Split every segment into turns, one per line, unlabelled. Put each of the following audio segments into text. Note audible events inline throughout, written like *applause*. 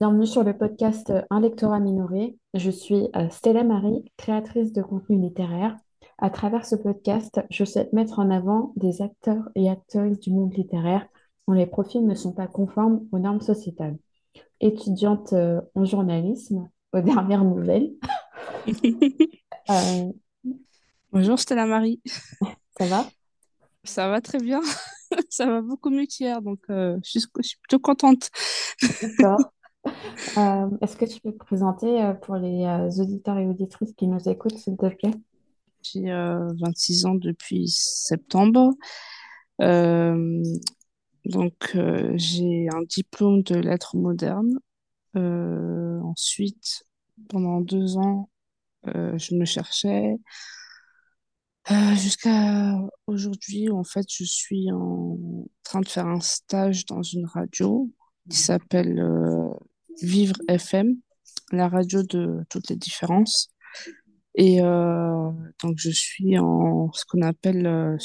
Bienvenue sur le podcast euh, Un lectorat minoré. Je suis euh, Stella Marie, créatrice de contenu littéraire. À travers ce podcast, je souhaite mettre en avant des acteurs et actrices du monde littéraire dont les profils ne sont pas conformes aux normes sociétales. Étudiante euh, en journalisme, *laughs* aux dernières nouvelles. *laughs* Euh,
Bonjour Stella Marie,
ça va?
ça va très bien, *laughs* ça va beaucoup mieux qu'hier, donc euh, je suis, je suis plutôt contente.
D'accord. Euh, est-ce que tu peux te présenter euh, pour les euh, auditeurs et auditrices qui nous écoutent, s'il te plaît?
J'ai euh, 26 ans depuis septembre, donc j'ai un diplôme de lettres modernes. Ensuite, pendant deux ans, je me cherchais jusqu'à aujourd'hui en fait je suis en train de faire un stage dans une radio qui s'appelle Vivre FM. la radio de toutes les différences. Et euh, donc, je suis en ce qu'on appelle, euh,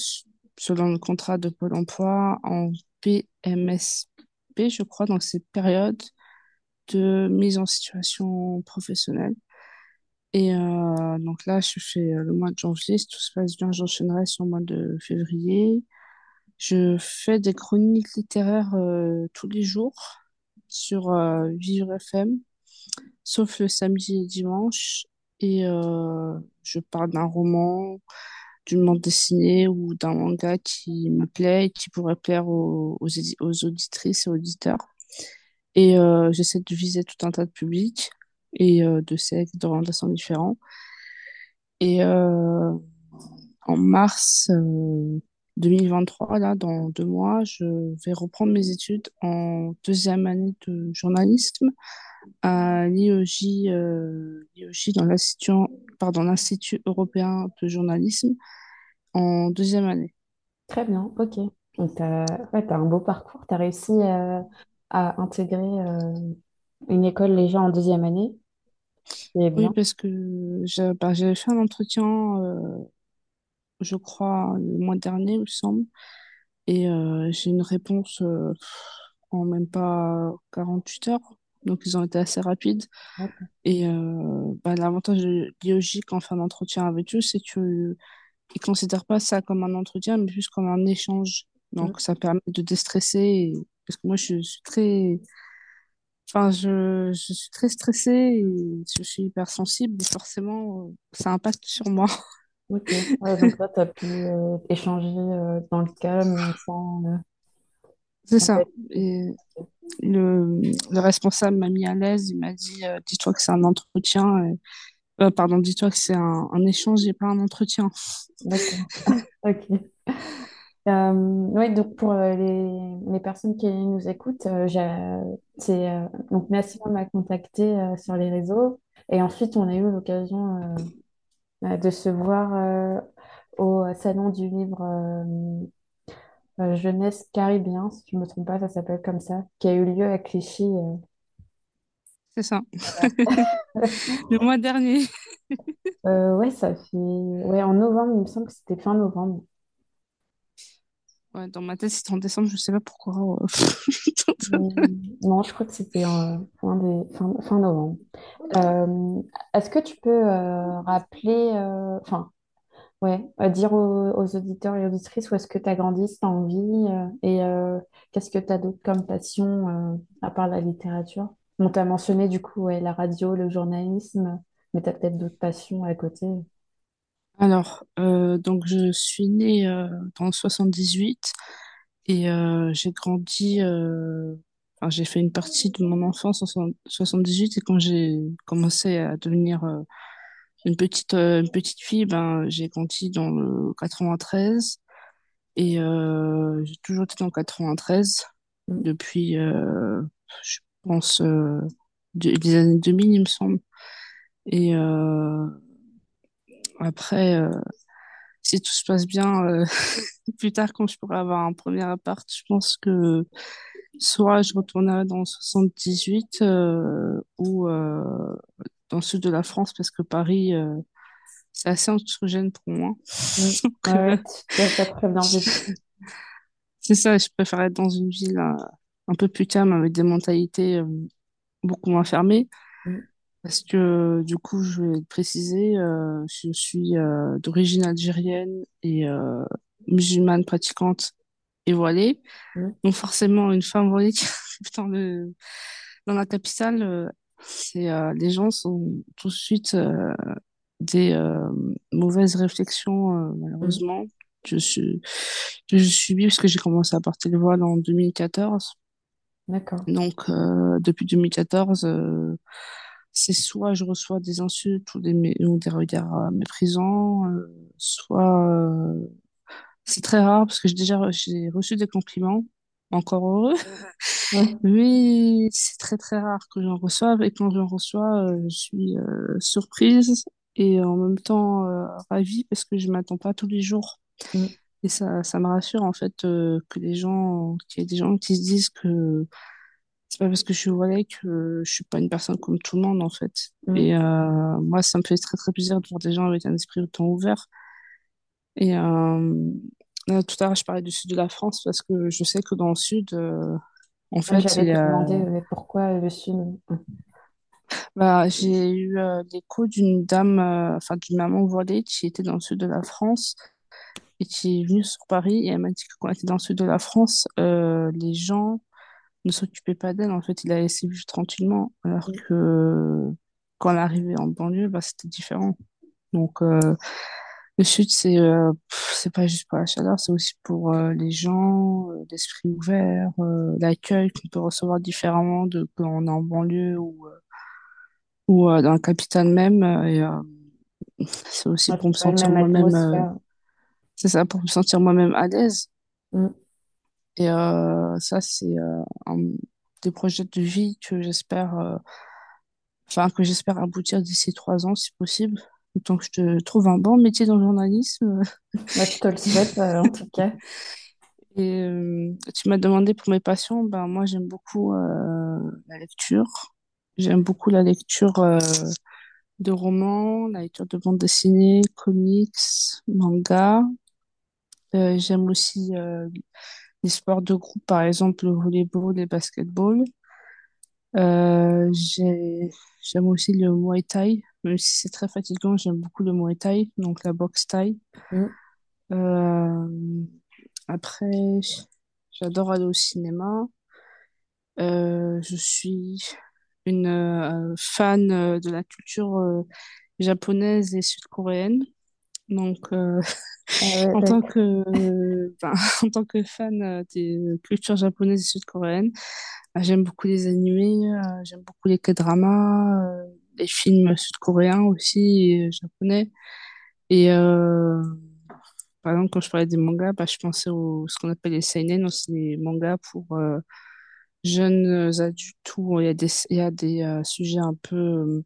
selon le contrat de Pôle emploi, en PMSP, je crois, donc c'est période de mise en situation professionnelle. Et euh, donc là, je fais euh, le mois de janvier. Si tout se passe bien, j'enchaînerai sur le mois de février. Je fais des chroniques littéraires euh, tous les jours sur euh, Vivre FM sauf le samedi et dimanche. Et euh, je parle d'un roman, d'une bande dessinée ou d'un manga qui me plaît et qui pourrait plaire aux, auditrices et auditeurs. Et euh, j'essaie de viser tout un tas de publics et de sexes, d'orientations différents. Et en mars 2023, là, dans deux mois, je vais reprendre mes études en deuxième année de journalisme à l'IEJ, euh, dans l'Institut, pardon, l'Institut européen de journalisme en deuxième année.
Très bien, ok. Donc, tu as, ouais, t'as un beau parcours. Tu as réussi euh, à intégrer euh, une école déjà en deuxième année.
Oui, parce que bah, j'avais fait un entretien, euh, je crois, le mois dernier, il me semble, et euh, j'ai une réponse euh, en même pas 48 heures. Donc, ils ont été assez rapides. Et euh, bah, l'avantage de l'IEJ quand on fait un entretien avec eux, c'est que ils considèrent pas ça comme un entretien, mais plus comme un échange. Donc, ça permet de déstresser. et- Parce que moi, je suis très, enfin, je, je suis très stressée et je suis hypersensible. Et forcément, euh, ça impacte sur moi. *laughs*
Ok. Ouais, donc là, tu as pu euh, échanger euh, dans le calme, sans, euh,
C'est
sans
ça.
être-
Et le, le responsable m'a mis à l'aise. Il m'a dit, dis-toi que c'est un entretien. et- pardon, dis-toi que c'est un, un échange et pas un entretien.
D'accord. *laughs* Ok. Oui, donc pour les, les personnes qui nous écoutent, j'ai, c'est, donc Nassima m'a contacté sur les réseaux et ensuite on a eu l'occasion de se voir euh, au Salon du livre euh, euh, Jeunesse Caribien, si je ne me trompe pas, ça s'appelle comme ça, qui a eu lieu à Clichy. euh,
C'est ça. *laughs* Le mois dernier.
Euh, ouais, ça fait... Ouais, en novembre, il me semble que c'était fin novembre.
Dans ma tête, c'était en décembre, je sais pas pourquoi. euh.
Non, je crois que c'était fin, novembre. Euh, est-ce que tu peux euh, rappeler, enfin, ouais, dire aux, auditeurs et auditrices où est-ce que tu as grandi, si tu as envie, et qu'est-ce que tu as d'autre comme passion à part la littérature? On t'a mentionné du coup la radio, le journalisme, mais tu as peut-être d'autres passions à côté.
Alors, euh, donc je suis née euh, dans le 78 et euh, j'ai grandi, euh, enfin, j'ai fait une partie de mon enfance en soixante- 78 et quand j'ai commencé à devenir euh, une petite, euh, une petite fille, ben, j'ai grandi dans le 93 et euh, j'ai toujours été dans le 93
Mm.
depuis, euh, je pense, euh, de- les années 2000, il me semble. Et euh, après, euh, si tout se passe bien, euh, *laughs* plus tard, quand je pourrai avoir un premier appart, je pense que soit je retournerai dans le 78 euh, ou dans le sud de la France parce que Paris, c'est assez anxiogène pour moi. *laughs* Donc,
Ouais, *laughs*
c'est ça, je préfère être dans une ville un peu plus calme avec des mentalités beaucoup moins fermée.
Mm.
Parce que du coup, je vais préciser, euh, je suis euh, d'origine algérienne et euh, musulmane pratiquante et voilée.
Mm.
Donc forcément, une femme voilée qui dans le, dans la capitale, euh, c'est, euh, les gens sont tout de suite euh, des euh, mauvaises réflexions, euh,
Mm.
malheureusement. Je suis, que je subis parce que j'ai commencé à porter le voile en 2014.
D'accord.
Donc, euh, depuis 2014, euh, c'est soit je reçois des insultes ou des, ou des regards euh, méprisants, euh, soit euh, c'est très rare parce que j'ai déjà j'ai reçu des compliments, encore heureux,
Ouais.
mais *laughs* c'est très très rare que j'en reçoive et quand j'en reçois, euh, je suis euh, surprise et en même temps euh, ravie parce que je m'attends pas tous les jours. Et ça, ça me rassure en fait euh, que les gens, qu'il y ait des gens qui se disent que c'est pas parce que je suis voilée que je suis pas une personne comme tout le monde, en fait.
Mm.
Et euh, moi, ça me fait très, très plaisir de voir des gens avec un esprit autant ouvert. Et euh, là, tout à l'heure, je parlais du sud de la France parce que je sais que dans le sud, euh, en fait,
demander euh, pourquoi le sud? *laughs*
Bah, j'ai eu euh, l'écho d'une dame, euh, enfin d'une maman voilée qui était dans le sud de la France et qui est venue sur Paris et elle m'a dit que quand elle était dans le sud de la France, euh, les gens ne s'occupait pas d'elle. En fait, il la laissé vivre tranquillement. Alors que quand elle arrivait en banlieue, bah, c'était différent. Donc, euh, le sud, c'est euh, c'est pas juste pour la chaleur, c'est aussi pour euh, les gens, euh, l'esprit ouvert, l'accueil qu'on peut recevoir différemment de quand on est en banlieue ou, ou dans la capitale même. Et c'est aussi pour me sentir
même
moi-même, c'est ça, pour me sentir moi-même à l'aise.
Mm.
Et euh, ça, c'est euh, un des projets de vie que j'espère euh, enfin que j'espère aboutir d'ici trois ans si possible. Tant que je te trouve un bon métier dans le journalisme. *laughs*
Bah, je te le souhaite, euh, en tout cas. *laughs*
Et euh, tu m'as demandé pour mes passions, ben moi j'aime beaucoup euh, la lecture. J'aime beaucoup la lecture de romans, la lecture de bandes dessinées, comics, mangas. Euh, j'aime aussi les sports de groupe, par exemple le volleyball et le basketball. Euh, j'ai, j'aime aussi le Muay Thai, même si c'est très fatigant, j'aime beaucoup le Muay Thai, donc la boxe Thai.
Mm.
Euh, après, j'adore aller au cinéma. Euh, je suis une euh, fan de la culture japonaise et sud-coréenne. Donc, euh,
Ah ouais,
en tant que, ben, *laughs* en tant que fan euh, des cultures japonaises et sud-coréennes, euh, j'aime beaucoup les animés, euh, j'aime beaucoup les K-dramas, les films sud-coréens aussi, et, japonais. Et euh, par exemple, quand je parlais des mangas, bah, je pensais au ce qu'on appelle les seinen, c'est les mangas pour euh, jeunes adultes où il y a des, il y a des euh, sujets un peu,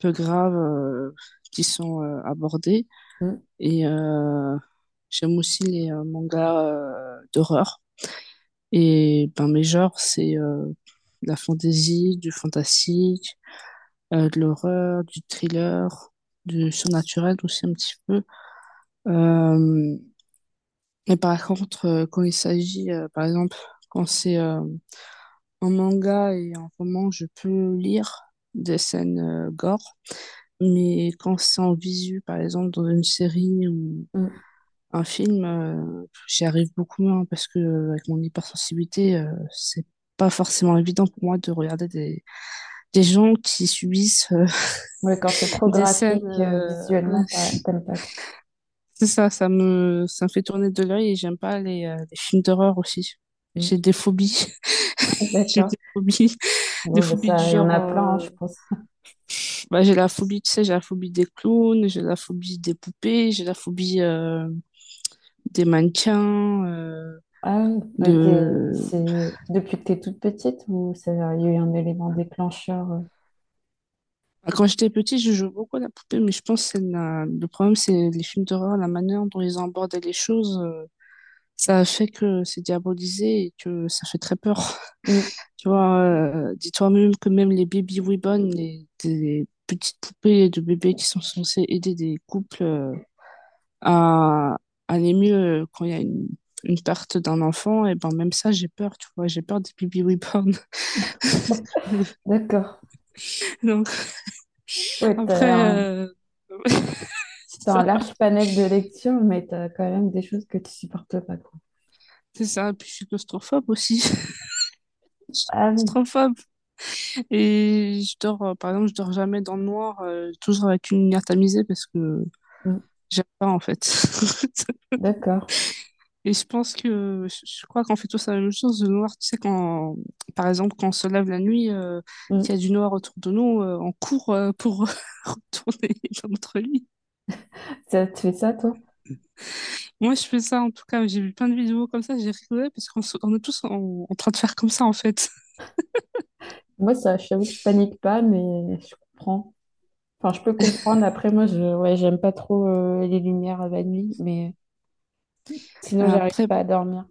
peu graves qui sont abordés.
Mm.
Et euh, j'aime aussi les euh, mangas euh, d'horreur. Et ben, mes genres, c'est de la fantasy, du fantastique, de l'horreur, du thriller, du surnaturel aussi un petit peu. Euh, par contre, quand il s'agit, par exemple, quand c'est un manga et un roman, je peux lire des scènes gore. Mais quand c'est en visu, par exemple, dans une série ou
Mm.
un film, euh, j'y arrive beaucoup moins parce que euh, avec mon hypersensibilité, euh, c'est pas forcément évident pour moi de regarder des, des gens qui subissent *laughs*
Ouais, quand c'est trop graphique, visuellement, t'aimes pas. *laughs*
c'est ça, ça me, ça me fait tourner de l'œil et j'aime pas les, les films d'horreur aussi.
Mm.
J'ai des phobies. *laughs* J'ai des phobies, des phobies du
y en a plein, hein, je pense.
Bah, j'ai la phobie, tu sais, j'ai la phobie des clowns, j'ai la phobie des poupées, j'ai la phobie euh, des mannequins. euh,
Ah euh,
de...
depuis que tu es toute petite ou ça, il y a eu un élément déclencheur euh,
Ah, Quand j'étais petite, je jouais beaucoup à la poupée, mais je pense que la- le problème, c'est les films d'horreur, la manière dont ils abordaient les choses. euh, ça a fait que c'est diabolisé et que ça fait très peur.
mm, *laughs*
Tu vois, euh, dis-toi même que même les baby reborn, les, des petites poupées de bébés qui sont censées aider des couples euh, à aller mieux quand il y a une, une perte d'un enfant, et ben même ça, j'ai peur, tu vois, j'ai peur des baby reborn. *laughs*
D'accord.
Donc,
Ouais,
après,
un,
euh,
t'as un *laughs* large panel de lecture, mais t'as quand même des choses que tu supportes pas, quoi.
c'est ça. Puis je suis claustrophobe aussi. *laughs*
Ah oui.
claustrophobe. *laughs* Et je dors, euh, par exemple, je dors jamais dans le noir, euh, toujours avec une lumière tamisée parce que
Mm.
j'aime pas, en fait. *laughs*
D'accord.
Et je pense que, je crois qu'on fait tous la même chose. Le noir, tu sais, quand, par exemple, quand on se lève la nuit, euh, qu'il y
Mm.
a du noir autour de nous, euh, on court pour *laughs* retourner dans notre lit.
Ça, tu fais ça, toi?
Moi, je fais ça, en tout cas, j'ai vu plein de vidéos comme ça, j'ai rigolé parce qu'on est tous en, en train de faire comme ça, en fait. *laughs*
Moi, ça, je que je panique pas, mais je comprends. Enfin, je peux comprendre. Après, moi, je, ouais, j'aime pas trop euh, les lumières la nuit, mais sinon, j'arrive
Après,
pas à dormir.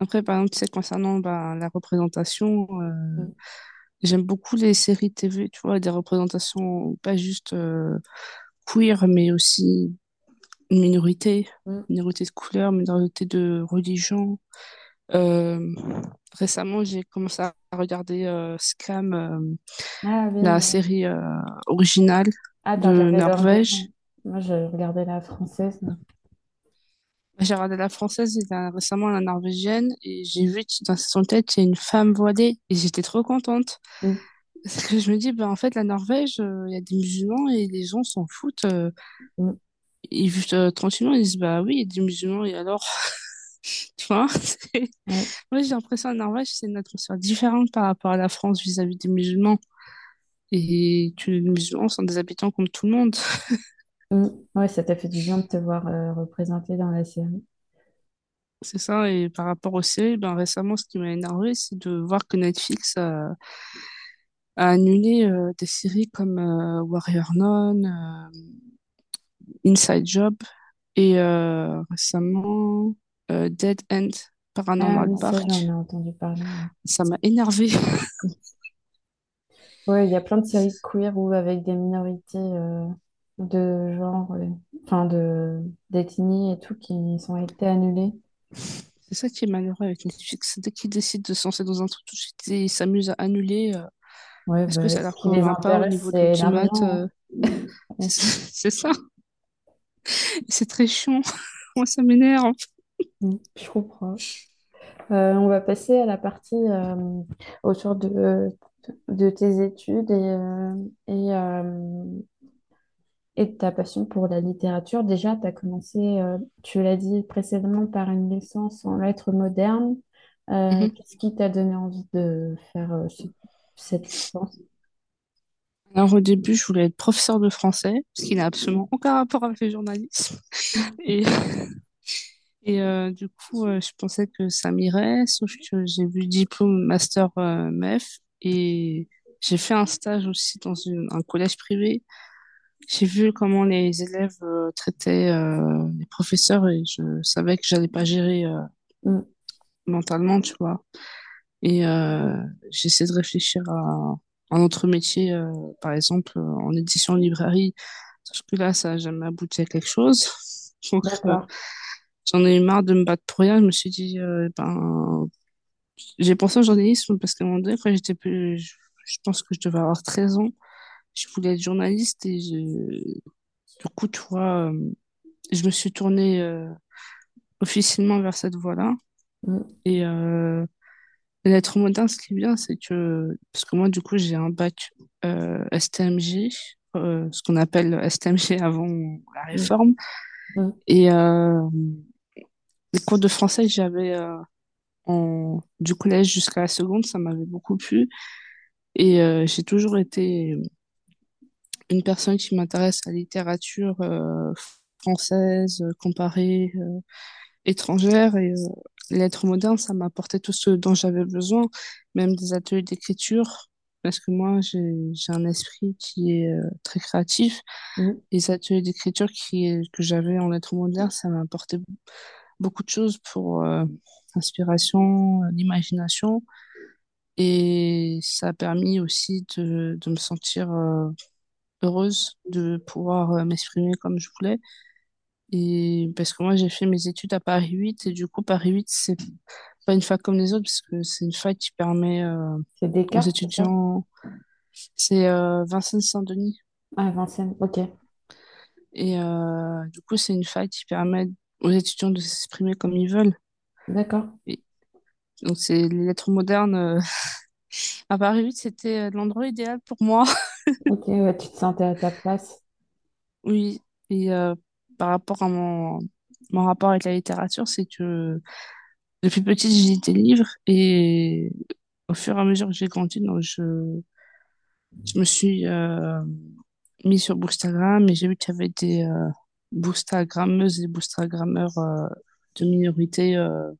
après, par exemple, tu sais, concernant bah, la représentation, euh,
Mm.
j'aime beaucoup les séries TV, tu vois, des représentations pas juste euh, queer, mais aussi une minorité,
Mm.
minorité de couleur, minorité de religion. Euh, récemment, j'ai commencé à regarder euh, Scam, euh,
Ah oui.
la série originale
Ah,
de. Norvège.
Moi, j'ai regardé la française.
J'ai regardé la française et la- récemment la norvégienne et j'ai vu que dans son tête, il y a une femme voilée et j'étais trop contente.
Mm.
Parce que je me dis, bah, en fait, la Norvège, il y a des musulmans et les gens s'en foutent.
Mm.
Ils vivent euh, tranquillement, ils disent, bah oui, il y a des musulmans et alors, *laughs* tu vois,
Ouais.
Moi, j'ai l'impression la Norvège, c'est une atmosphère différente par rapport à la France vis-à-vis des musulmans. Et que les musulmans sont des habitants comme tout le monde. *laughs*
Mm. Ouais, ça t'a fait du bien de te voir euh, représenté dans la série.
C'est ça. Et par rapport aux séries, ben, récemment, ce qui m'a énervé, c'est de voir que Netflix a, a annulé euh, des séries comme euh, Warrior Nun, Inside Job et euh, récemment euh, Dead End
Ah
Paranormal
oui, ça, j'en ai
Park.
entendu parler.
Ça m'a énervé. *laughs*
Ouais, il y a plein de séries queer ou avec des minorités euh, de genre, enfin de d'ethnie et tout qui sont été annulées.
C'est ça qui est malheureux avec Netflix. Dès qu'ils décident de se lancer dans un truc tout de suite, ils s'amusent à annuler
Ouais,
parce que
bah,
ça leur convainc pas au niveau de l'audimat. *laughs* *laughs* c'est ça. *laughs* C'est très chiant. *laughs* Moi, ça m'énerve.
Mm, Je comprends. Euh, on va passer à la partie euh, autour de, de tes études et, euh, et, et de ta passion pour la littérature. Déjà, tu as commencé, tu l'as dit précédemment, par une licence en lettres modernes.
Mhm.
qu'est-ce qui t'a donné envie de faire ce- cette licence?
Alors, au début, je voulais être professeur de français, ce qui n'a absolument aucun rapport avec le journalisme. *laughs* Et, *laughs* et euh, du coup, euh, je pensais que ça m'irait, sauf que j'ai vu le diplôme master euh, MEF et j'ai fait un stage aussi dans une- un collège privé. J'ai vu comment les élèves euh, traitaient euh, les professeurs et je savais que j'allais pas gérer euh,
Mm,
mentalement, tu vois. Et euh, j'essaie de réfléchir à un autre métier, euh, par exemple euh, en édition librairie, sauf que là, ça n'a jamais abouti à quelque chose. *laughs* Donc, euh, j'en ai eu marre de me battre pour rien. Je me suis dit, ben, j'ai pensé au journalisme parce qu'à un moment donné, quand j'étais plus, je, je pense que je devais avoir 13 ans, je voulais être journaliste et je, du coup, tu vois, je me suis tournée euh, officiellement vers cette voie-là.
Mm,
Et euh, l'être moderne, ce qui est bien, c'est que, parce que moi, du coup, j'ai un bac euh, STMG, euh, ce qu'on appelle STMG avant la
mm,
réforme.
mm,
Et euh, les cours de français que j'avais euh, en, du collège jusqu'à la seconde, ça m'avait beaucoup plu. Et euh, j'ai toujours été une personne qui m'intéresse à la littérature euh, française, comparée, euh, étrangère. Et lettres modernes, ça m'a apporté tout ce dont j'avais besoin, même des ateliers d'écriture. Parce que moi, j'ai, un esprit qui est euh, très créatif.
mm.
Les ateliers d'écriture que j'avais en lettres modernes, ça m'a apporté beaucoup de choses pour euh, l'inspiration, l'imagination. Et ça a permis aussi de, de me sentir euh, heureuse de pouvoir euh, m'exprimer comme je voulais. Et parce que moi, j'ai fait mes études à Paris 8 et du coup, Paris 8, c'est pas une fac comme les autres parce que c'est une fac qui permet euh, aux étudiants, c'est euh, Vincennes-Saint-Denis.
Ah, Vincennes, ok.
Et euh, du coup, c'est une fac qui permet aux étudiants de s'exprimer comme ils veulent.
D'accord.
Et donc, c'est les lettres modernes. euh, *laughs* à Paris 8, c'était l'endroit idéal pour moi. *laughs*
Ok, ouais, tu te sentais à ta place.
Oui. Et par rapport à mon, mon rapport avec la littérature, c'est que depuis petite, j'ai des livres et au fur et à mesure que j'ai grandi, donc je, je me suis euh, mis sur Bookstagram et j'ai vu qu'il y avait des euh, et bookstagrammeurs euh, de minorités euh,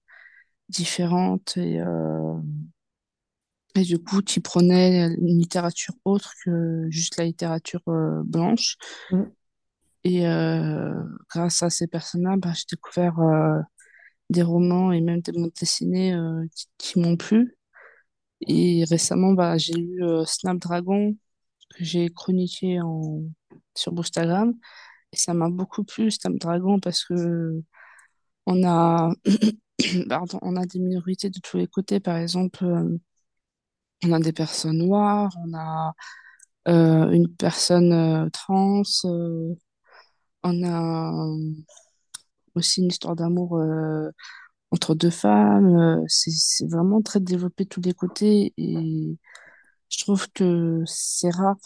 différentes et, euh, et du coup qui prenaient une littérature autre que juste la littérature blanche.
Mm,
Et euh, grâce à ces personnes-là, bah, j'ai découvert euh, des romans et même des bandes dessinées euh, qui, m'ont plu. Et récemment, bah, j'ai lu Snapdragon que j'ai chroniqué en... sur Bookstagram. Et ça m'a beaucoup plu, Snapdragon, parce que on a, *coughs* pardon, on a des minorités de tous les côtés. Par exemple, on a des personnes noires, on a une personne trans, on a euh, aussi une histoire d'amour euh, entre deux femmes. euh, c'est, vraiment très développé de tous les côtés. Et je trouve que c'est rare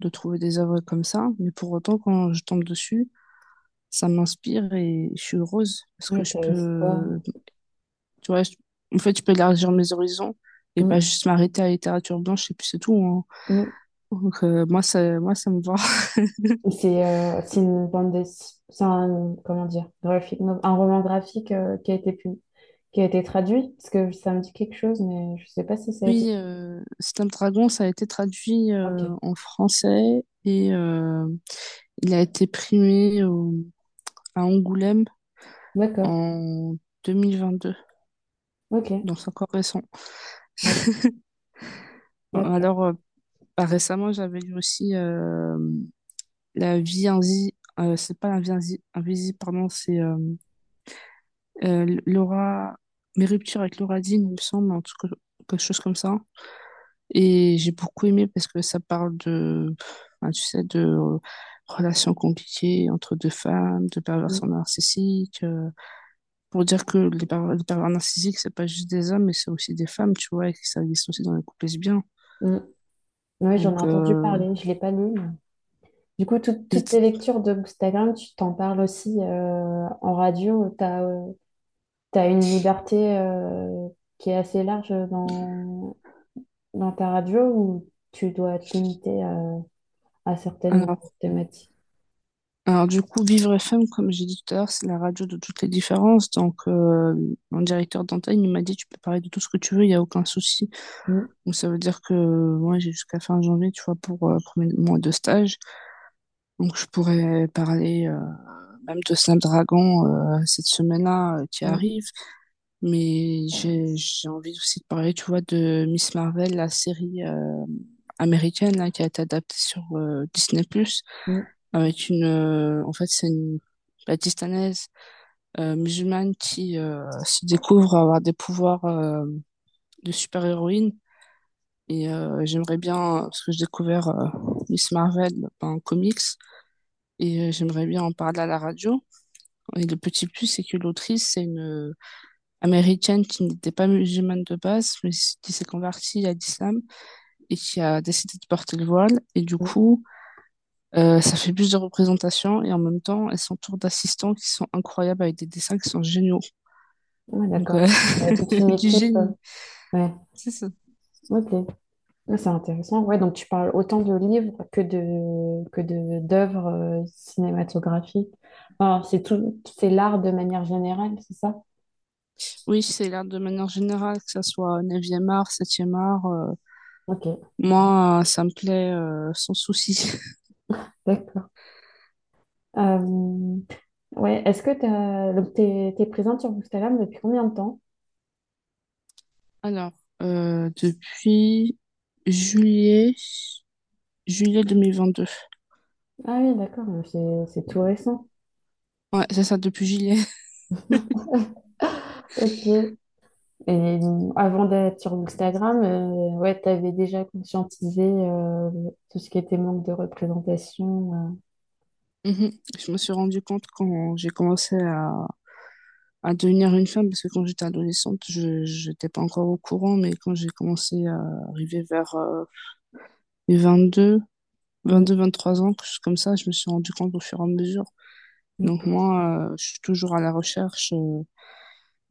de trouver des œuvres comme ça. Mais pour autant, quand je tombe dessus, ça m'inspire et je suis heureuse parce que je peux, tu vois, je- en fait, je peux élargir mes horizons et pas juste m'arrêter à la littérature blanche et puis c'est tout. hein. Donc, euh, moi, ça, moi, ça me va. *laughs*
C'est euh, c'est une bande dessinée, c'est un, comment dire, graphique, un roman graphique euh, qui a été qui a été traduit, parce que ça me dit quelque chose, mais je sais pas si été.
Oui, euh, Snapdragon, ça a été traduit en français et il a été primé au- à Angoulême
d'accord,
en 2022.
ok,
Donc, c'est encore récent. *laughs* Alors, bah, récemment, j'avais lu aussi euh, La vie euh, c'est pas la vie invi- invisible, pardon, c'est euh, euh, Laura, mes ruptures avec Laura Dean, il me semble, en tout cas, quelque chose comme ça. Et j'ai beaucoup aimé parce que ça parle de, enfin, tu sais, de relations compliquées entre deux femmes, de
Mm,
perversions narcissiques. euh, pour dire que les, pervers, les pervers narcissiques, c'est pas juste des hommes, mais c'est aussi des femmes, tu vois, et que ça existe aussi dans les couples lesbiens.
mm. Ouais, j'en ai
Donc,
entendu
euh,
parler, je l'ai pas lu. mais- Du coup, tout- toutes tes lectures de Instagram, tu t'en parles aussi euh, en radio, tu as, une liberté euh, qui est assez large dans, dans ta radio ou tu dois te limiter à, à certaines
alors,
thématiques?
Alors du coup, Vivre FM, comme j'ai dit tout à l'heure, c'est la radio de toutes les différences. Donc euh, mon directeur d'antenne, il m'a dit, tu peux parler de tout ce que tu veux, il n'y a aucun souci.
Mm,
Donc ça veut dire que moi, j'ai jusqu'à fin janvier, tu vois, pour euh, premier mois de stage. Donc je pourrais parler euh, même de Snapdragon euh, cette semaine-là qui
mm,
arrive. Mais j'ai j'ai envie aussi de parler, tu vois, de Miss Marvel, la série américaine là, qui a été adaptée sur Disney+,
mm,
avec une... euh, en fait, c'est une pakistanaise euh, musulmane qui euh, se découvre avoir des pouvoirs euh, de super-héroïne. Et euh, j'aimerais bien, parce que j'ai découvert Miss Marvel en comics, et euh, j'aimerais bien en parler à la radio. Et le petit plus, c'est que l'autrice, c'est une euh, américaine qui n'était pas musulmane de base, mais qui s'est convertie à l'islam et qui a décidé de porter le voile. Et du
mm.
coup, euh, ça fait plus de représentation et en même temps, elle s'entoure d'assistants qui sont incroyables avec des dessins qui sont géniaux.
Ouais, d'accord.
euh, *laughs* du génie.
Ouais,
C'est ça.
ok. C'est intéressant. Ouais, donc tu parles autant de livres que de que de d'œuvres euh, cinématographiques. Enfin, c'est tout, c'est l'art de manière générale, c'est ça?
Oui, c'est l'art de manière générale, que ça soit neuvième art, septième art. euh,
Ok,
moi, ça me plaît euh, sans souci. *laughs* *laughs*
d'accord. Euh, ouais, est-ce que t'as, donc t'es, t'es présente sur Instagram depuis combien de temps?
Alors, euh, depuis juillet, juillet 2022.
Ah oui, d'accord, c'est c'est tout récent.
Ouais, c'est ça, depuis juillet. *laughs*
Ok. Et avant d'être sur Instagram, euh, ouais, tu avais déjà conscientisé euh, tout ce qui était manque de représentation. euh.
Mhm. Je me suis rendu compte quand j'ai commencé à, à devenir une femme, parce que quand j'étais adolescente, je n'étais pas encore au courant, mais quand j'ai commencé à arriver vers les 22,
Mm,
22, 23 ans, comme ça, je me suis rendu compte au fur et à mesure. Donc moi, euh, je suis toujours à la recherche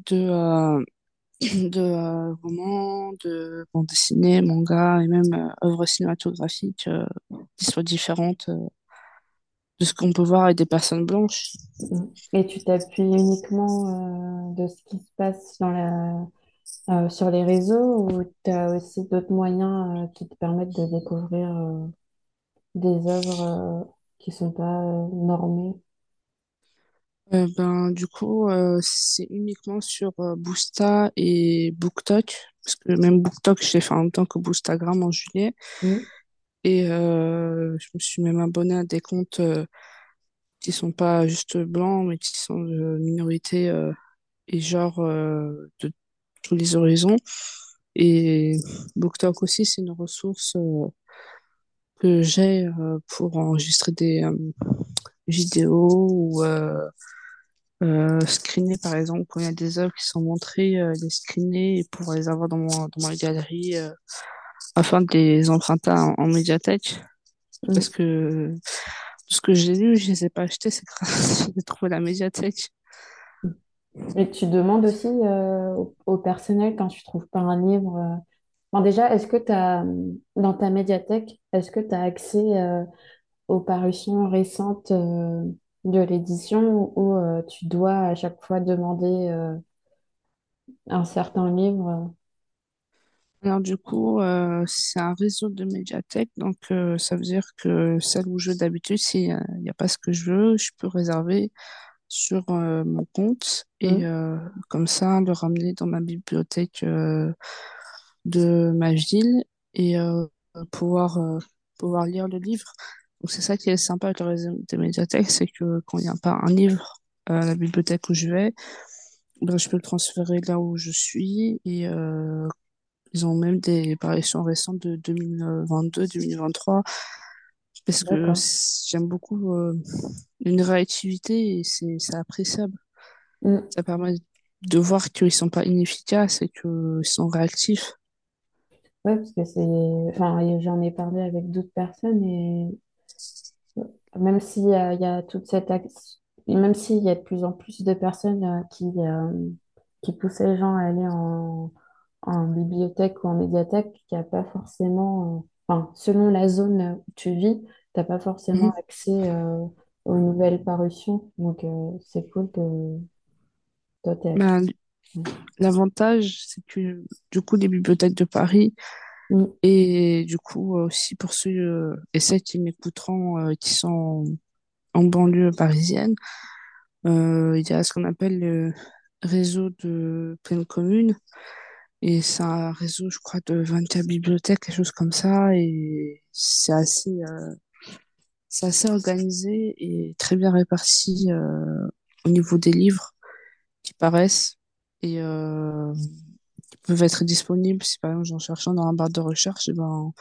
de, de euh, romans, de bandes dessinées, mangas et même euh, œuvres cinématographiques euh, qui soient différentes de ce qu'on peut voir avec des personnes blanches.
Et tu t'appuies uniquement de ce qui se passe sur les réseaux ou tu as aussi d'autres moyens qui te permettent de découvrir des œuvres qui sont pas normées?
Euh, ben, du coup, euh, c'est uniquement sur euh, Boosta et BookTok, parce que même BookTok, je l'ai fait en même temps que Boostagram en juillet.
Mm,
Et je me suis même abonnée à des comptes qui sont pas juste blancs, mais qui sont de minorités euh, et genre de tous les horizons. Et BookTok aussi, c'est une ressource que j'ai pour enregistrer des vidéos ou euh, screener, par exemple, quand il y a des œuvres qui sont montrées, euh, les screener et pour les avoir dans, mon, dans ma galerie euh, afin de les emprunter en, en médiathèque. Parce
mm.
que tout ce que j'ai lu, je les ai pas achetés, c'est grâce à j'ai trouvé la médiathèque.
Et tu demandes aussi euh, au, au personnel quand tu trouves pas un livre. Bon, déjà, est-ce que tu as, dans ta médiathèque, est-ce que tu as accès aux parutions récentes de l'édition où euh, tu dois à chaque fois demander euh, un certain livre?
Alors du coup, euh, c'est un réseau de médiathèques, donc euh, ça veut dire que celle où je vais d'habitude, s'il n'y a pas ce que je veux, je peux réserver sur euh, mon compte et euh, comme ça le ramener dans ma bibliothèque de ma ville et pouvoir, pouvoir lire le livre. Donc c'est ça qui est sympa avec le réseau des médiathèques, c'est que quand il n'y a pas un livre euh, à la bibliothèque où je vais, ben, je peux le transférer là où je suis et euh, ils ont même des parutions récentes de 2022-2023 parce que j'aime beaucoup euh, une réactivité et c'est appréciable.
Hmm.
Ça permet de voir qu'ils sont pas inefficaces et qu'ils sont réactifs.
Ouais, parce que c'est, enfin, j'en ai parlé avec d'autres personnes et même s'il y a, il y a toute cette même s'il y a de plus en plus de personnes euh, qui, euh, qui poussent les gens à aller en, en bibliothèque ou en médiathèque, n'y a pas forcément, euh, enfin, selon la zone où tu vis, tu n'as pas forcément
Mhm.
accès aux nouvelles parutions. Donc, c'est cool que toi, accès.
Ben, l'avantage, c'est que du coup, les bibliothèques de Paris Et du coup euh, aussi pour ceux euh, et celles qui m'écouteront euh, qui sont en banlieue parisienne, il y a ce qu'on appelle le réseau de pleine commune Et c'est un réseau, je crois, de 24 bibliothèques, quelque chose comme ça. Et c'est assez, assez organisé et très bien réparti au niveau des livres qui paraissent et peuvent être disponibles. Si par exemple j'en cherche un dans un barre de recherche, eh ben,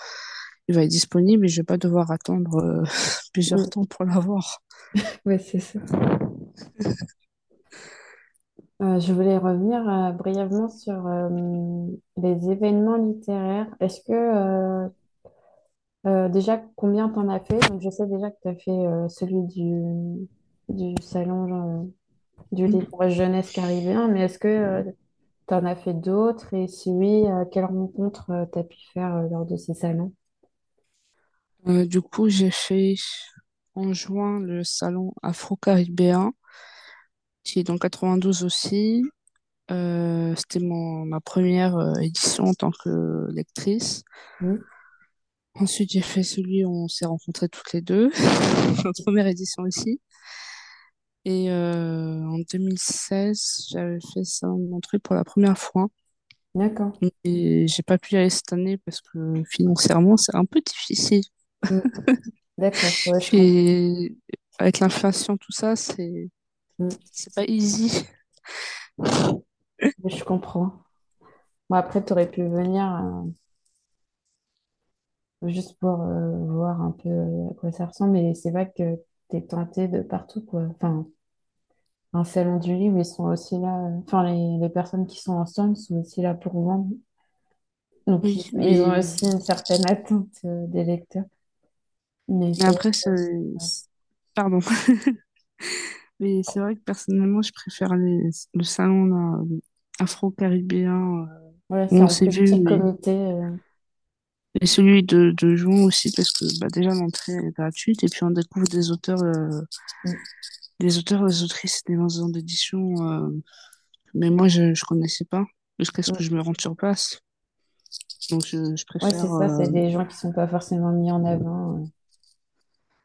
il va être disponible et je vais pas devoir attendre euh, *laughs* plusieurs temps pour l'avoir. *laughs*
Ouais, c'est ça. Euh, je voulais revenir euh, brièvement sur euh, les événements littéraires. Est-ce que déjà combien t'en as fait? Donc, je sais déjà que tu as fait celui du, du salon euh, du livre jeunesse caribéen, mais est-ce que tu en as fait d'autres? Et si oui, euh, quelles rencontres tu as pu faire euh, lors de ces salons?
Euh, du coup, j'ai fait en juin le salon afro-caribéen qui est dans 92 aussi. Euh, c'était ma première euh, édition en tant que lectrice. Ensuite, j'ai fait celui où on s'est rencontrés toutes les deux, *laughs* notre première édition aussi. Et euh, en 2016, j'avais fait ça en entrée pour la première fois.
d'accord.
Et j'ai pas pu y aller cette année parce que financièrement, c'est un peu difficile.
Mm, *laughs* d'accord. Ouais.
Puis avec l'inflation, tout ça, c'est
Mm.
C'est pas easy. *laughs*
Je comprends. Bon, après, tu aurais pu venir euh, juste pour euh, voir un peu à quoi ça ressemble, mais c'est vrai que tu es tenté de partout, quoi. Enfin, un salon du livre, ils sont aussi là. Enfin, les, les personnes qui sont en stand sont aussi là pour vendre. Donc, ils, ont aussi une certaine attente euh, des lecteurs. Mais
après, c'est... Pardon. *laughs* Mais c'est vrai que personnellement, je préfère les... le salon afro-caribéen euh,
Voilà, c'est
on
en
s'est
plus
vu
comité. euh,
et celui de, de juin aussi parce que bah, déjà l'entrée est gratuite et puis on découvre des auteurs, euh,
mm.
des auteurs, des autrices, des maisons d'édition. euh, mais moi, je je connaissais pas jusqu'à ce que
Mm.
je me rende sur place. Donc, je, je
Ouais, c'est
préfère,
ça, c'est
euh,
des gens qui sont pas forcément mis en avant.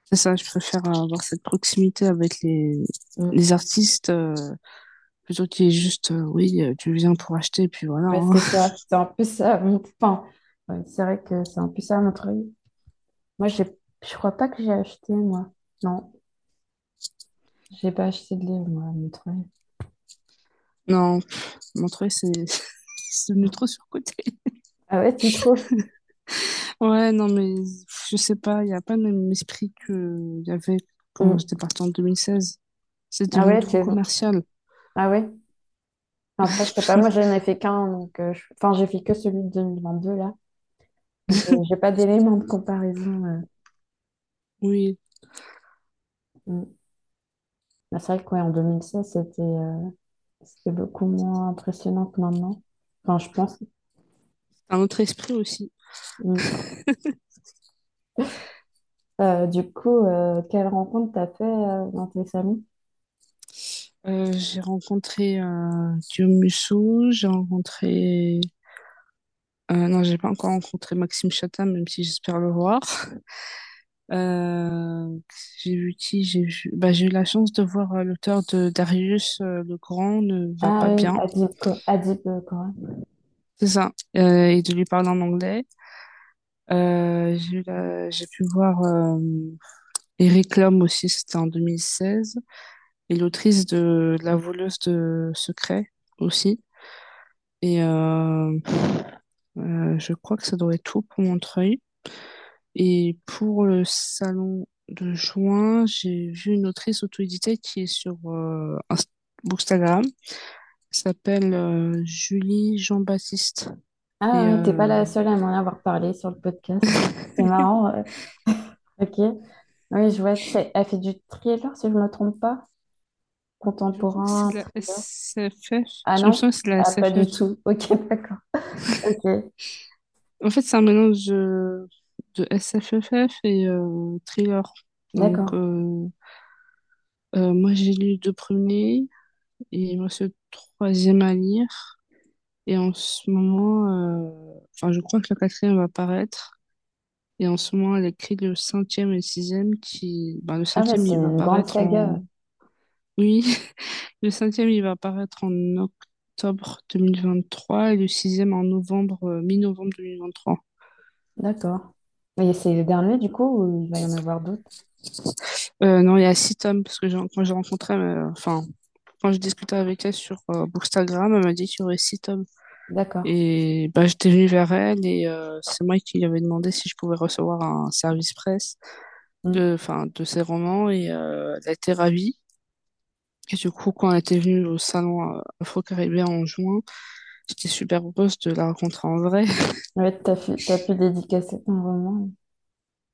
c'est ça, je préfère avoir cette proximité avec les,
euh. Mm.
les artistes euh, plutôt qu'il y ait juste, euh, oui, euh, tu viens pour acheter et puis voilà.
Ouais,
hein.
c'est ça, c'est un peu ça. Enfin, ouais, c'est vrai que c'est un peu ça, notre Moi, j'ai, je crois pas que j'ai acheté, moi. Non, j'ai pas acheté de livre, moi, à Montreuil.
Non, pff, Montreuil, c'est *laughs* c'est devenu trop surcoté.
Ah ouais, tu trouves? *laughs*
Ouais, non, mais je sais pas, il n'y a pas le même esprit qu'il y avait quand
Mm.
j'étais partie en 2016. C'est
Ah
devenu
ouais,
trop
tu...
commercial.
ah ouais? Après, je sais pas, moi, j'en ai fait qu'un, donc... euh, je- Enfin, j'ai fait que celui de 2022, là. J'ai pas d'éléments de comparaison. euh.
Oui,
Mm. Mais C'est vrai que, ouais, en 2016, c'était euh, c'était beaucoup moins impressionnant que maintenant. Enfin, je pense.
un autre esprit aussi.
Mm. *laughs* Euh, du coup, euh, quelle rencontre t'as fait euh, dans tes?
Euh, j'ai rencontré euh, Guillaume Musso, j'ai rencontré... euh, non, j'ai pas encore rencontré Maxime Chatham, même si j'espère le voir. *laughs* Euh, j'ai vu qui? J'ai vu... bah, j'ai eu la chance de voir euh, l'auteur de Darius euh, le Grand ne va
Ah
pas
oui,
bien.
Adib, Adib Coran.
C'est ça. Euh, et de lui parler en anglais. J'ai la... j'ai pu voir Eric Lhomme aussi, c'était en 2016. Et l'autrice de La voleuse de secrets aussi. Et euh, euh, je crois que ça doit être tout pour Montreuil. Et pour le salon de juin, j'ai vu une autrice auto-éditée qui est sur euh, Inst- Bookstagram. Elle s'appelle euh, Julie Jean-Baptiste.
Ah oui, t'es pas
euh,
la seule à m'en avoir parlé sur le podcast. *laughs* C'est marrant. euh. *laughs* Ok. Oui, je vois. Elle fait du thriller, si je me trompe pas.
je crois que c'est
Contemporain,
la.
Ah non?
la
Ah, pas du tout. Ok, d'accord. *laughs* Ok,
En fait, c'est un mélange de, de SFFF et euh, thriller.
D'accord.
euh, euh, moi, j'ai lu deux premiers et il me reste le troisième à lire. Et en ce moment, euh, enfin, je crois que le quatrième va paraître. Et en ce moment, elle écrit le cinquième et le sixième qui, ben, le
Ah ouais,
cinquième, il va paraître en, oui, *laughs* le cinquième, il va paraître en octobre 2023 et le sixième en novembre, euh, mi-novembre 2023.
D'accord. Et c'est le dernier, du coup, ou il va y en avoir d'autres?
Euh, non, il y a six tomes parce que j'ai- quand j'ai rencontré, euh, enfin, quand je discutais avec elle sur euh, Bookstagram, elle m'a dit qu'il y aurait six tomes.
D'accord.
Et bah, j'étais venue vers elle et euh, c'est moi qui lui avais demandé si je pouvais recevoir un service presse
Mm.
de, enfin, de ses romans et euh, elle a été ravie. Et du coup, quand elle était venue au salon euh, Afro-Caribéen en juin, j'étais super heureuse de la rencontrer en vrai. *laughs*
Ouais, t'as pu, t'as pu dédicacer ton roman.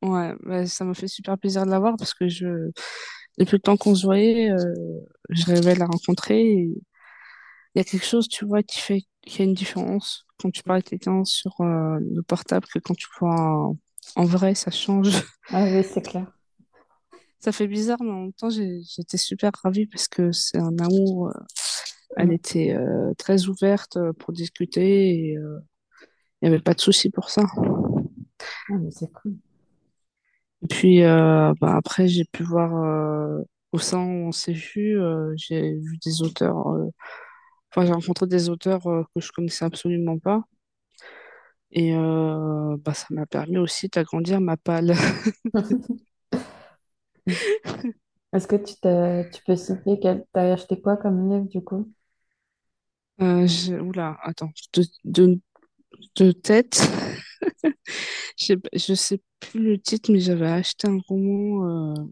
Ouais, bah, ça m'a fait super plaisir de la voir parce que je, depuis le temps qu'on se voyait, euh, je rêvais de la rencontrer. Et il y a quelque chose, tu vois, qui fait qu'il y a une différence quand tu parles à quelqu'un sur euh, le portable que quand tu vois en, en vrai, ça change.
Ah oui, c'est clair.
Ça fait bizarre, mais en même temps, j'étais super ravie parce que c'est un amour. euh, elle
Mm.
était euh, très ouverte euh, pour discuter et euh, il n'y avait pas de souci pour ça.
Ah, mais c'est cool.
Et puis bah, après, j'ai pu voir au sein où on s'est vu, j'ai vu des auteurs. Enfin, j'ai rencontré des auteurs que je connaissais absolument pas. Et bah, ça m'a permis aussi d'agrandir ma palle. *laughs* *laughs*
Est-ce que tu, t'as- tu peux citer quel, t'as acheté quoi comme livre du coup?
Euh, je- Oula, attends, de, de, de tête, *laughs* je sais, pas- je sais plus le titre, mais j'avais acheté un roman euh,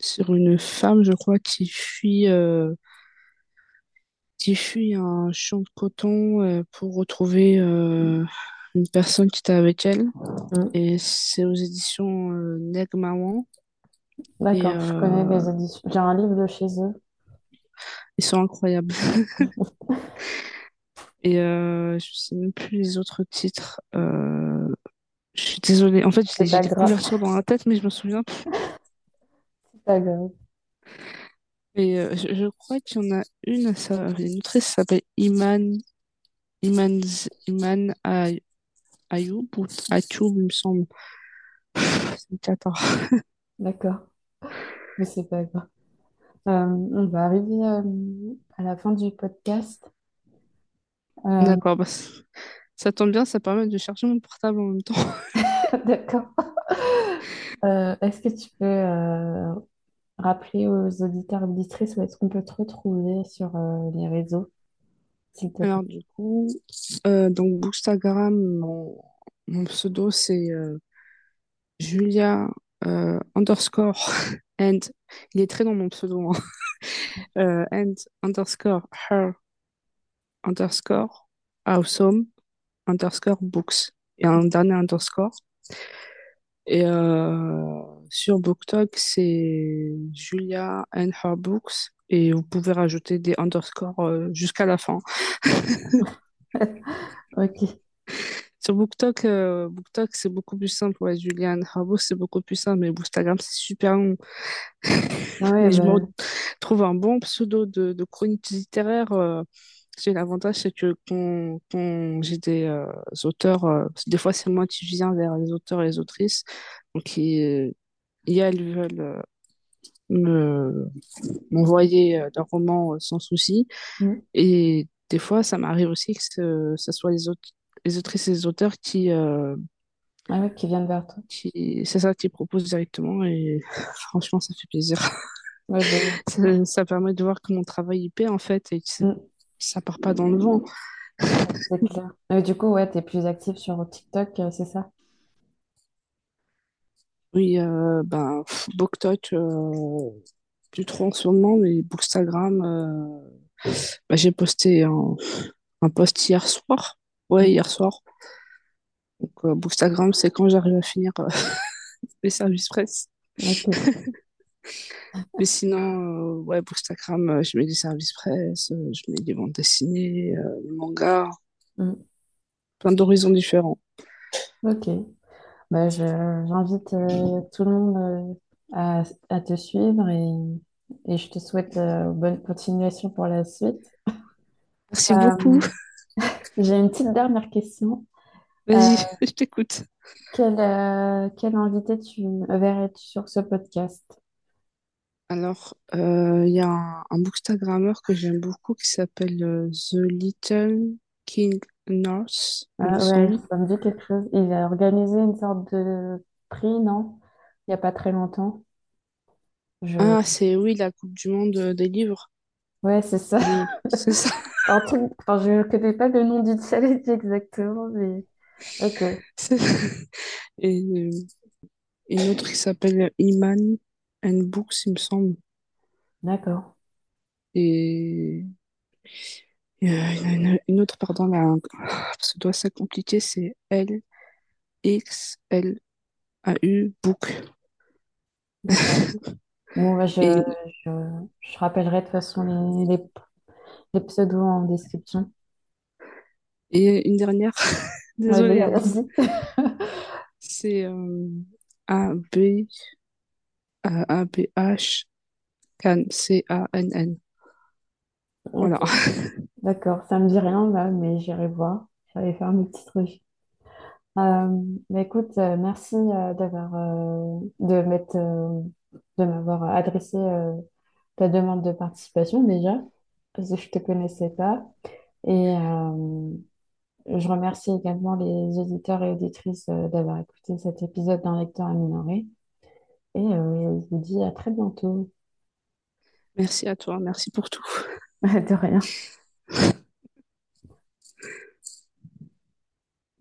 sur une femme, je crois, qui fuit, euh, qui fuit un champ de coton euh, pour retrouver euh, une personne qui était avec elle.
Hmm.
Et c'est aux éditions euh,
D'accord, je connais
euh,
les éditions. J'ai un livre de chez eux.
ils sont incroyables. *laughs* Et euh, je sais même plus les autres titres. Euh, je suis désolée. En fait, j'ai des couvertures dans la tête, mais je me souviens plus.
c'est pas grave.
Et euh, je, je crois qu'il y en a une, ça, une autrice qui s'appelle Iman, Iman, Iman Ay- Ayoub ou Ayoub, il me semble. C'est une cata. *laughs*
D'accord, mais c'est pas grave. Euh, on va arriver euh, à la fin du podcast. Euh,
D'accord, bah, c- ça tombe bien, ça permet de chercher mon portable en même temps. *laughs* *laughs*
d'accord. Euh, est-ce que tu peux euh, rappeler aux auditeurs et auditrices où est-ce qu'on peut te retrouver sur euh, les réseaux, s'il te plaît?
Alors, du coup, euh, donc, Bookstagram, mon, mon pseudo, c'est euh, Julia euh, underscore and. Il est très dans mon pseudo, hein. *laughs* Euh, and underscore her underscore awesome underscore books. Et un dernier underscore. Et euh, sur BookTok, c'est Julia and her books. Et vous pouvez rajouter des underscores euh, jusqu'à la fin. *laughs*
Ok.
Sur BookTok, euh, BookTok c'est beaucoup plus simple. Ouais, Julia and her books, c'est beaucoup plus simple. Mais Bookstagram, c'est super long.
Ouais, *laughs*
Et je me
bah,
retrouve un bon pseudo de, de chronique littéraire. euh, j'ai l'avantage, c'est que quand, quand j'ai des euh, auteurs, euh, des fois, c'est moi qui viens vers les auteurs et les autrices. Donc, ils, ils, elles veulent me m'envoyer romans euh, sans souci.
hmm.
Et des fois, ça m'arrive aussi que ce, ce soit les, aut- les autrices et les auteurs qui, euh,
Ah qui viennent vers toi.
qui c'est ça qui proposent directement. Et *laughs* franchement, ça fait plaisir.
Ouais. *laughs*
Ça, ça permet de voir que mon travail y paie, en fait, et que
Hmm.
ça part pas dans le vent. *laughs*
Clair. Du coup, ouais, t'es plus active sur TikTok, euh, c'est ça?
Oui, euh, ben, BookTok, euh, plus trop en ce moment, mais Bookstagram, euh, bah, j'ai posté un, un post hier soir. Ouais, hier soir. Donc, euh, Bookstagram, c'est quand j'arrive à finir euh, *laughs* les services presse. *laughs* Mais sinon, euh, ouais, Bookstagram, euh, je mets des services presse, euh, je mets des bandes dessinées, des mangas,
Hmm.
plein d'horizons différents.
Ok. Bah, je, j'invite tout le monde à, à te suivre et, et je te souhaite bonne continuation pour la suite.
Merci beaucoup.
Euh, j'ai une petite dernière question. Euh,
Vas-y, *laughs* je t'écoute.
quel, euh, quel invité tu verrais-tu sur ce podcast?
Alors, euh, il y a un, un bookstagrammeur que j'aime beaucoup qui s'appelle euh, The Little King me
Ah ouais, ça me dit quelque chose. Il a organisé une sorte de prix, non? Il n'y a pas très longtemps. Je...
Ah, c'est oui, la Coupe du Monde euh, des livres.
Ouais, c'est ça.
Du... C'est ça. *laughs* *laughs*
Un truc... Enfin, je ne connais pas le nom du challenge exactement, mais ok, *laughs*
Et euh, une autre qui s'appelle Iman and Books, il me semble.
d'accord.
Et euh, il y en a une, autre, pardon, là, pseudo assez compliqué, c'est L-X-L-A-U Book.
D'accord. *laughs* Bon, bah, je,
Et,
je, je rappellerai de toute façon les, les, les pseudos en description.
et une dernière,
Ouais, *laughs*
désolée, hein, c'est euh, A-B, A-B-H, Can, C-A-N-N.
Ok,
Voilà. *laughs*
d'accord. Ça me dit rien là, mais j'irai voir. J'irai faire mes petites recherches. Euh, bah, écoute, euh, merci euh, d'avoir de m'être de m'avoir adressé ta demande de participation déjà, parce que je te connaissais pas. Et euh, je remercie également les auditeurs et auditrices euh, d'avoir écouté cet épisode d'un lecteur à minorer. Et euh, je vous dis à très bientôt.
Merci à toi, merci pour tout. *laughs*
De rien.